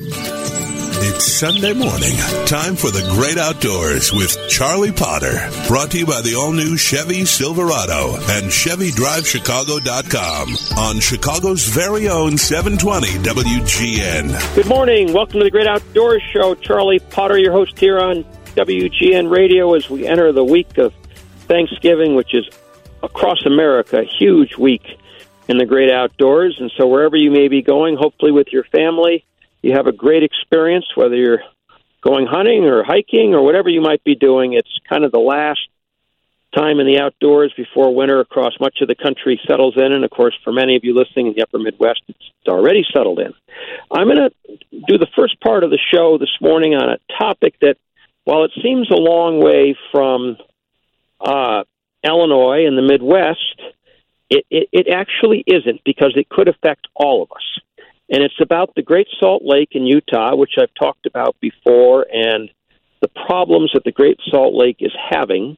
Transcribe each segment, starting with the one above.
It's Sunday morning. Time for the great outdoors with Charlie Potter. Brought to you by the all new Chevy Silverado and ChevyDriveChicago.com on Chicago's very own 720 WGN. Good morning. Welcome to the Great Outdoors Show. Charlie Potter, your host here on WGN Radio as we enter the week of Thanksgiving, which is across America, a huge week in the great outdoors. And so, wherever you may be going, hopefully with your family, you have a great experience, whether you're going hunting or hiking or whatever you might be doing. It's kind of the last time in the outdoors before winter across much of the country settles in. And of course, for many of you listening in the upper Midwest, it's already settled in. I'm going to do the first part of the show this morning on a topic that, while it seems a long way from uh, Illinois and the Midwest, it, it, it actually isn't because it could affect all of us and it's about the Great Salt Lake in Utah, which I've talked about before, and the problems that the Great Salt Lake is having.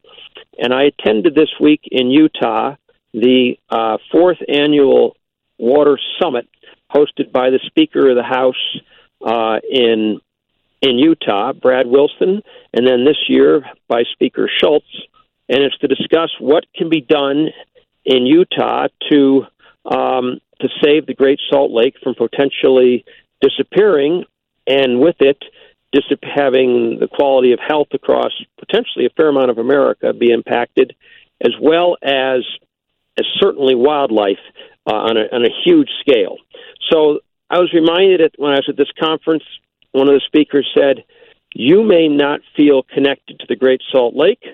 And I attended this week in Utah the uh, fourth annual Water Summit, hosted by the Speaker of the House uh, in in Utah, Brad Wilson, and then this year by Speaker Schultz, and it's to discuss what can be done in Utah to um, to save the Great Salt Lake from potentially disappearing, and with it, dis- having the quality of health across potentially a fair amount of America be impacted, as well as as certainly wildlife uh, on, a, on a huge scale. So I was reminded at, when I was at this conference, one of the speakers said, "You may not feel connected to the Great Salt Lake,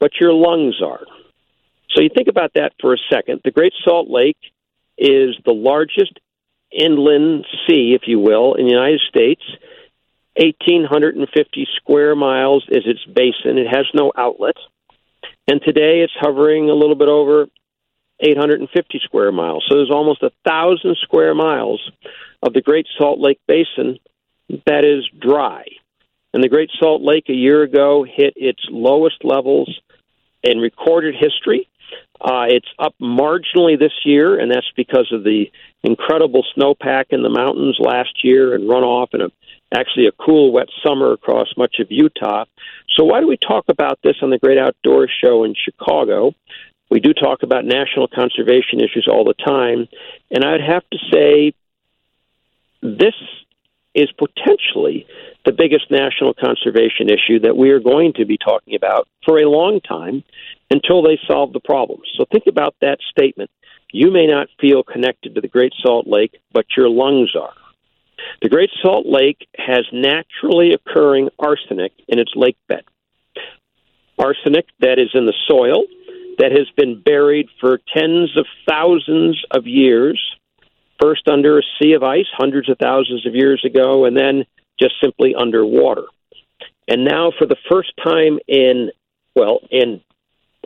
but your lungs are." So you think about that for a second. The Great Salt Lake is the largest inland sea, if you will, in the United States. 1,850 square miles is its basin. It has no outlet. And today it's hovering a little bit over 850 square miles. So there's almost a thousand square miles of the Great Salt Lake Basin that is dry. And the Great Salt Lake a year ago hit its lowest levels in recorded history. Uh, it's up marginally this year, and that's because of the incredible snowpack in the mountains last year and runoff and a, actually a cool, wet summer across much of Utah. So, why do we talk about this on the Great Outdoors Show in Chicago? We do talk about national conservation issues all the time, and I'd have to say this is potentially the biggest national conservation issue that we are going to be talking about for a long time until they solve the problems. So think about that statement. You may not feel connected to the Great Salt Lake, but your lungs are. The Great Salt Lake has naturally occurring arsenic in its lake bed. Arsenic that is in the soil, that has been buried for tens of thousands of years, first under a sea of ice hundreds of thousands of years ago, and then just simply underwater. And now, for the first time in, well, in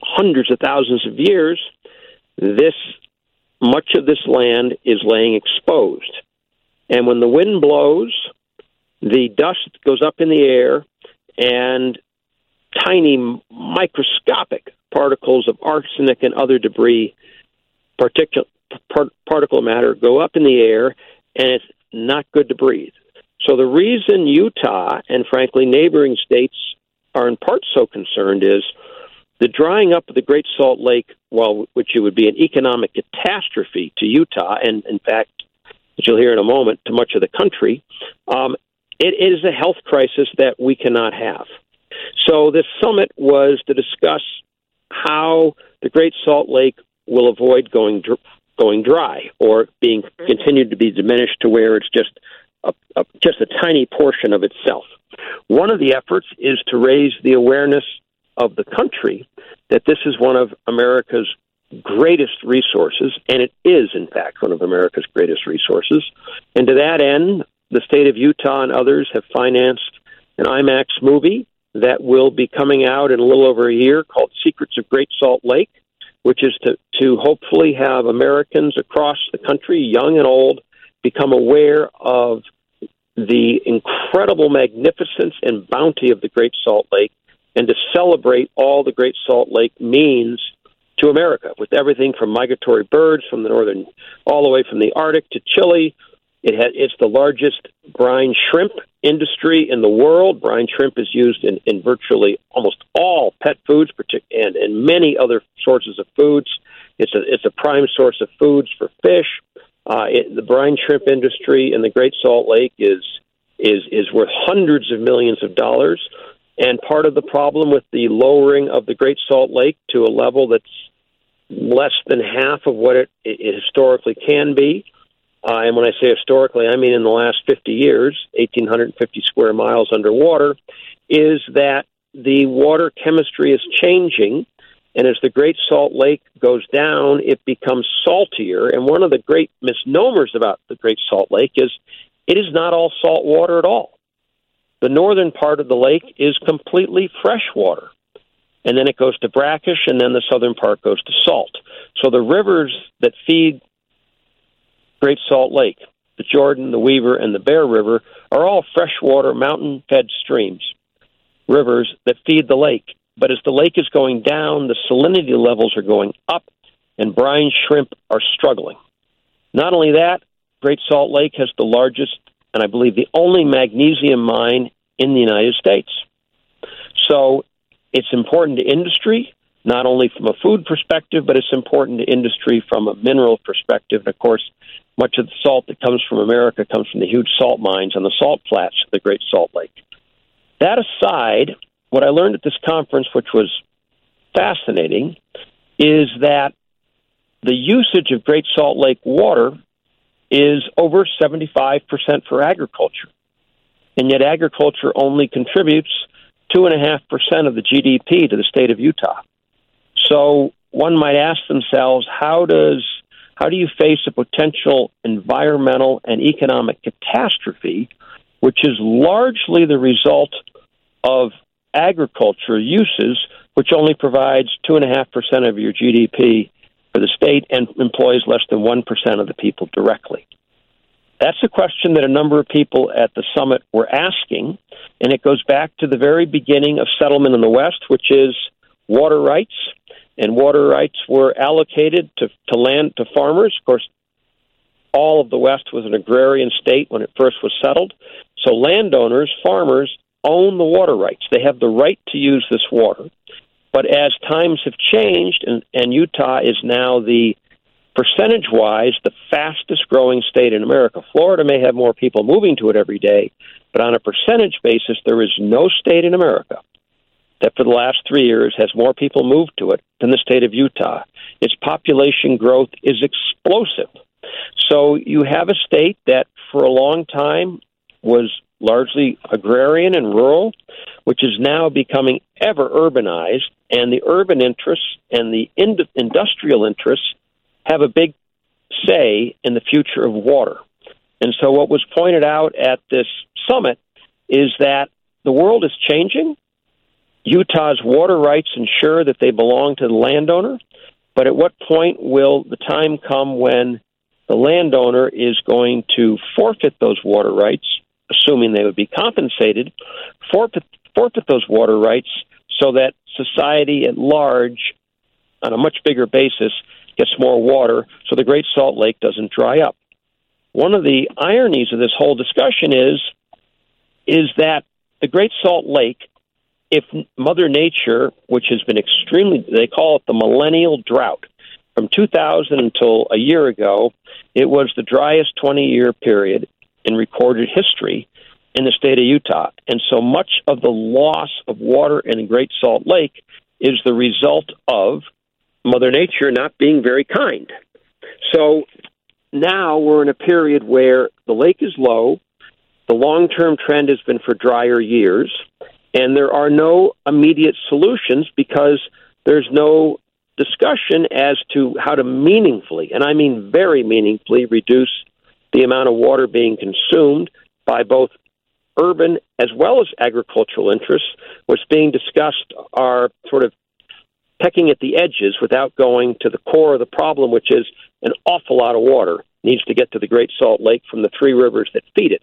hundreds of thousands of years, this much of this land is laying exposed. And when the wind blows, the dust goes up in the air, and tiny microscopic particles of arsenic and other debris, particle, particle matter, go up in the air, and it's not good to breathe. So the reason Utah and frankly neighboring states are in part so concerned is the drying up of the Great Salt Lake, well, which it would be an economic catastrophe to Utah, and in fact, as you'll hear in a moment, to much of the country, um, it is a health crisis that we cannot have. So this summit was to discuss how the Great Salt Lake will avoid going dr- going dry or being continued to be diminished to where it's just a, a, just a tiny portion of itself. One of the efforts is to raise the awareness of the country that this is one of America's greatest resources, and it is, in fact, one of America's greatest resources. And to that end, the state of Utah and others have financed an IMAX movie that will be coming out in a little over a year called Secrets of Great Salt Lake, which is to, to hopefully have Americans across the country, young and old, become aware of the incredible magnificence and bounty of the Great Salt Lake and to celebrate all the Great Salt Lake means to America, with everything from migratory birds from the northern, all the way from the Arctic to Chile, It has, it's the largest brine shrimp industry in the world. Brine shrimp is used in, in virtually almost all pet foods, and and many other sources of foods. It's a it's a prime source of foods for fish. Uh, it, the brine shrimp industry in the Great Salt Lake is is is worth hundreds of millions of dollars. And part of the problem with the lowering of the Great Salt Lake to a level that's less than half of what it, it historically can be uh, and when I say historically, I mean in the last 50 years, 1,850 square miles underwater, is that the water chemistry is changing. And as the Great Salt Lake goes down, it becomes saltier. And one of the great misnomers about the Great Salt Lake is it is not all salt water at all. The northern part of the lake is completely fresh water. And then it goes to brackish, and then the southern part goes to salt. So the rivers that feed Great Salt Lake, the Jordan, the Weber, and the Bear River are all freshwater mountain fed streams, rivers that feed the lake. But as the lake is going down, the salinity levels are going up, and brine shrimp are struggling. Not only that, Great Salt Lake has the largest and I believe the only magnesium mine in the United States. So it's important to industry, not only from a food perspective, but it's important to industry from a mineral perspective. And of course, much of the salt that comes from America comes from the huge salt mines on the salt flats of the Great Salt Lake. That aside, what I learned at this conference, which was fascinating, is that the usage of Great Salt Lake water is over 75% for agriculture. And yet, agriculture only contributes 2.5% of the GDP to the state of Utah. So, one might ask themselves how does how do you face a potential environmental and economic catastrophe, which is largely the result of agriculture uses, which only provides 2.5% of your GDP for the state and employs less than 1% of the people directly? That's a question that a number of people at the summit were asking, and it goes back to the very beginning of settlement in the West, which is water rights and water rights were allocated to, to land to farmers. Of course, all of the West was an agrarian state when it first was settled. So landowners, farmers, own the water rights. They have the right to use this water. But as times have changed, and, and Utah is now the percentage wise the fastest growing state in America. Florida may have more people moving to it every day, but on a percentage basis, there is no state in America that for the last three years has more people moved to it than the state of Utah. Its population growth is explosive. So you have a state that for a long time was largely agrarian and rural, which is now becoming ever urbanized, and the urban interests and the ind- industrial interests have a big say in the future of water. And so, what was pointed out at this summit is that the world is changing. Utah's water rights ensure that they belong to the landowner, but at what point will the time come when the landowner is going to forfeit those water rights, assuming they would be compensated, forfeit, forfeit those water rights so that society at large, on a much bigger basis, gets more water so the Great Salt Lake doesn't dry up. One of the ironies of this whole discussion is is that the Great Salt Lake if Mother Nature, which has been extremely, they call it the millennial drought, from 2000 until a year ago, it was the driest 20 year period in recorded history in the state of Utah. And so much of the loss of water in Great Salt Lake is the result of Mother Nature not being very kind. So now we're in a period where the lake is low, the long term trend has been for drier years, and there are no immediate solutions because there's no discussion as to how to meaningfully, and I mean very meaningfully, reduce the amount of water being consumed by both urban as well as agricultural interests. What's being discussed are sort of pecking at the edges without going to the core of the problem, which is an awful lot of water needs to get to the Great Salt Lake from the three rivers that feed it.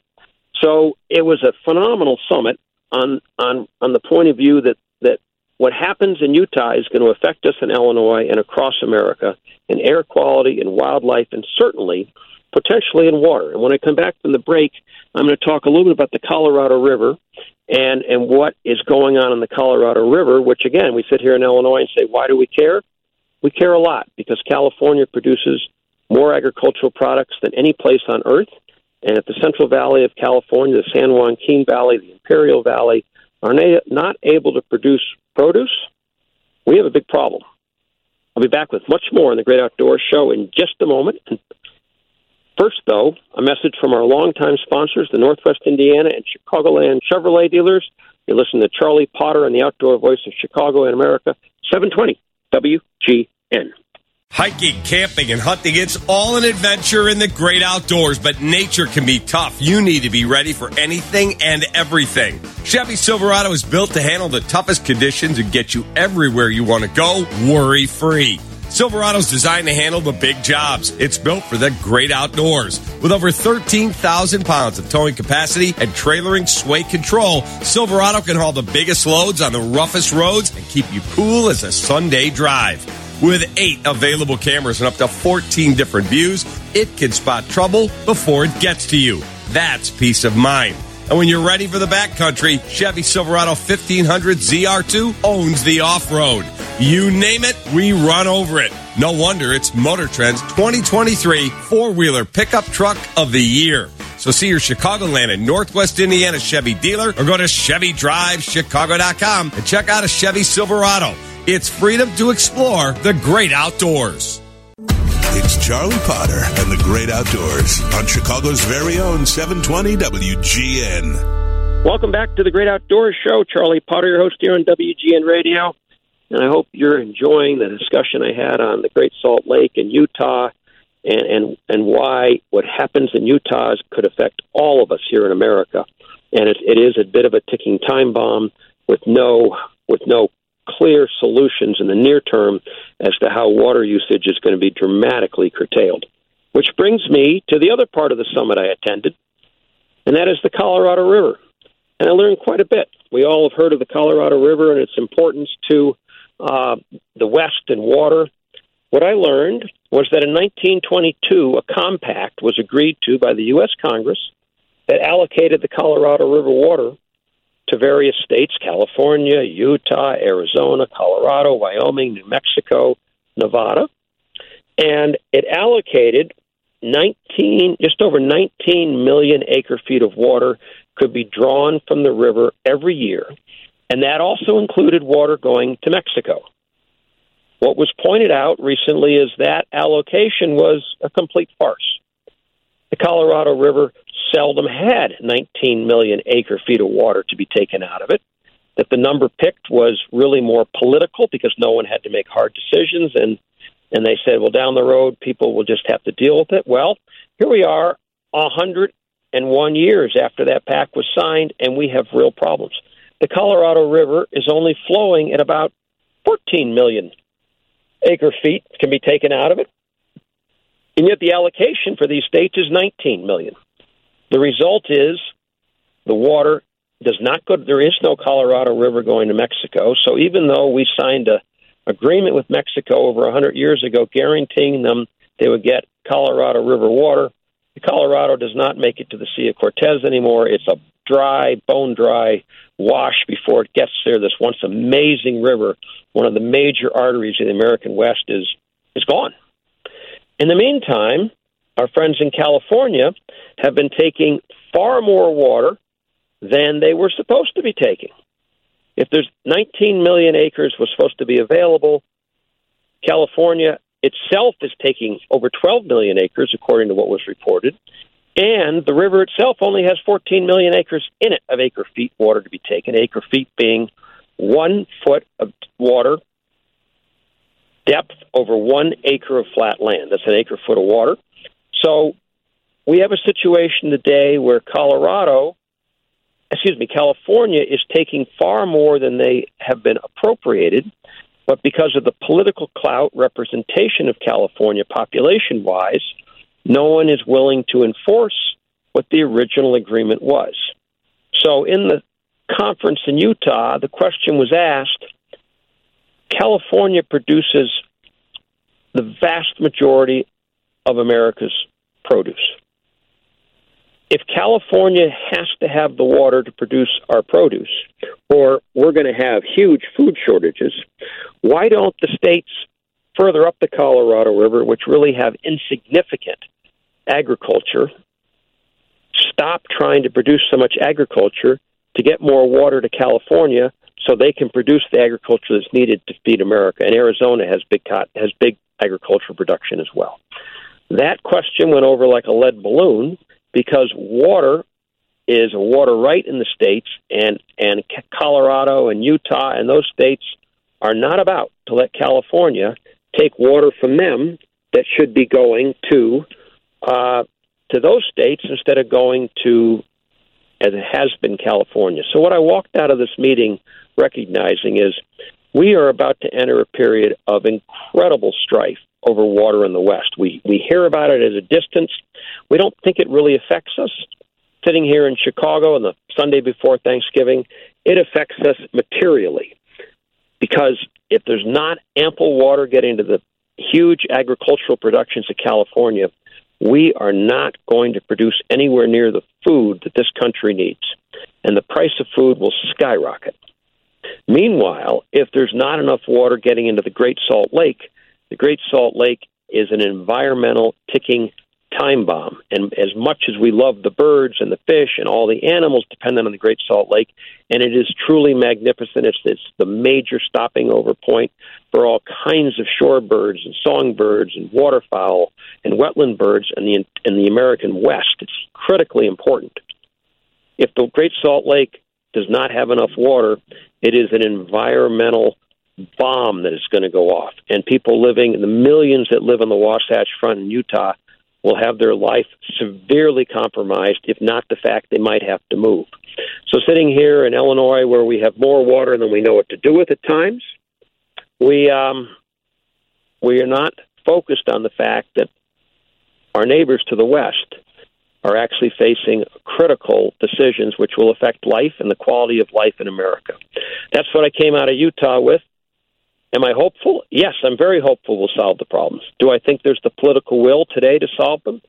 So it was a phenomenal summit on on on the point of view that that what happens in Utah is going to affect us in Illinois and across America in air quality and wildlife and certainly potentially in water. And when I come back from the break, I'm going to talk a little bit about the Colorado River and and what is going on in the Colorado River. Which again, we sit here in Illinois and say, why do we care? We care a lot because California produces more agricultural products than any place on earth. And if the Central Valley of California, the San Joaquin Valley, the Imperial Valley are not able to produce produce, we have a big problem. I'll be back with much more in the Great Outdoors Show in just a moment. First, though, a message from our longtime sponsors, the Northwest Indiana and Chicagoland Chevrolet dealers. You listen to Charlie Potter and the outdoor voice of Chicago and America, 720 WGN. Hiking, camping, and hunting, it's all an adventure in the great outdoors, but nature can be tough. You need to be ready for anything and everything. Chevy Silverado is built to handle the toughest conditions and get you everywhere you want to go worry free. Silverado's designed to handle the big jobs. It's built for the great outdoors. With over 13,000 pounds of towing capacity and trailering sway control, Silverado can haul the biggest loads on the roughest roads and keep you cool as a Sunday drive. With eight available cameras and up to 14 different views, it can spot trouble before it gets to you. That's peace of mind. And when you're ready for the backcountry, Chevy Silverado 1500 ZR2 owns the off road. You name it, we run over it. No wonder it's Motor Trend's 2023 four wheeler pickup truck of the year. So see your Chicagoland and Northwest Indiana Chevy dealer or go to ChevyDriveChicago.com and check out a Chevy Silverado. It's freedom to explore the great outdoors. It's Charlie Potter and the Great Outdoors on Chicago's very own 720 WGN. Welcome back to the Great Outdoors Show. Charlie Potter, your host here on WGN Radio. And I hope you're enjoying the discussion I had on the Great Salt Lake in Utah and, and, and why what happens in Utah could affect all of us here in America. And it, it is a bit of a ticking time bomb with no with no clear solutions in the near term as to how water usage is going to be dramatically curtailed. Which brings me to the other part of the summit I attended, and that is the Colorado River. And I learned quite a bit. We all have heard of the Colorado River and its importance to uh, the West and water. What I learned was that in 1922, a compact was agreed to by the U.S. Congress that allocated the Colorado River water to various states California, Utah, Arizona, Colorado, Wyoming, New Mexico, Nevada. And it allocated 19, just over 19 million acre feet of water could be drawn from the river every year. And that also included water going to Mexico. What was pointed out recently is that allocation was a complete farce. The Colorado River seldom had 19 million acre feet of water to be taken out of it. That the number picked was really more political because no one had to make hard decisions, and and they said, well, down the road, people will just have to deal with it. Well, here we are, a hundred and one years after that pact was signed, and we have real problems. The Colorado River is only flowing at about 14 million acre feet can be taken out of it. And yet the allocation for these states is 19 million. The result is the water does not go. There is no Colorado River going to Mexico. So even though we signed a agreement with Mexico over 100 years ago, guaranteeing them they would get Colorado River water, the Colorado does not make it to the Sea of Cortez anymore. It's a dry, bone dry wash before it gets there. This once amazing river, one of the major arteries of the American West, is is gone. In the meantime, our friends in California have been taking far more water than they were supposed to be taking. If there's 19 million acres was supposed to be available, California itself is taking over 12 million acres, according to what was reported. And the river itself only has 14 million acres in it of acre feet water to be taken, acre feet being one foot of water depth over one acre of flat land. That's an acre foot of water. So we have a situation today where Colorado, excuse me, California is taking far more than they have been appropriated, but because of the political clout representation of California population wise, no one is willing to enforce what the original agreement was. So in the conference in Utah, the question was asked California produces the vast majority of America's produce. If California has to have the water to produce our produce, or we're going to have huge food shortages, why don't the states further up the Colorado River, which really have insignificant agriculture, stop trying to produce so much agriculture to get more water to California so they can produce the agriculture that's needed to feed America. And Arizona has big has big agricultural production as well. That question went over like a lead balloon because water is a water right in the states, and and Colorado and Utah and those states are not about to let California take water from them that should be going to uh, to those states instead of going to as it has been California. So what I walked out of this meeting recognizing is we are about to enter a period of incredible strife over water in the West. We we hear about it at a distance. We don't think it really affects us. Sitting here in Chicago on the Sunday before Thanksgiving, it affects us materially because if there's not ample water getting to the huge agricultural productions of California, we are not going to produce anywhere near the food that this country needs. And the price of food will skyrocket. Meanwhile, if there's not enough water getting into the Great Salt Lake, the Great Salt Lake is an environmental ticking time bomb. And as much as we love the birds and the fish and all the animals dependent on the Great Salt Lake, and it is truly magnificent, it's, it's the major stopping over point for all kinds of shorebirds and songbirds and waterfowl and wetland birds in the, in the American West. It's critically important. If the Great Salt Lake does not have enough water, it is an environmental bomb that is going to go off. And people living, the millions that live on the Wasatch Front in Utah, will have their life severely compromised, if not the fact they might have to move. So, sitting here in Illinois, where we have more water than we know what to do with at times, we um, we are not focused on the fact that our neighbors to the west are actually facing critical decisions which will affect life and the quality of life in America. That's what I came out of Utah with. Am I hopeful? Yes, I'm very hopeful we'll solve the problems. Do I think there's the political will today to solve them?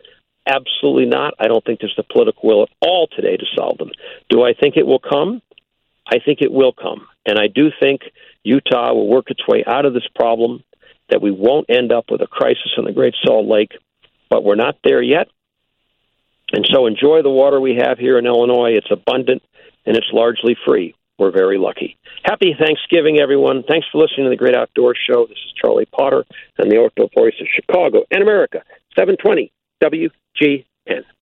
Absolutely not. I don't think there's the political will at all today to solve them. Do I think it will come? I think it will come. And I do think Utah will work its way out of this problem, that we won't end up with a crisis in the Great Salt Lake, but we're not there yet. And so enjoy the water we have here in Illinois. It's abundant and it's largely free. We're very lucky. Happy Thanksgiving, everyone. Thanks for listening to the Great Outdoors Show. This is Charlie Potter and the Outdoor Voice of Chicago and America, 720 WGN.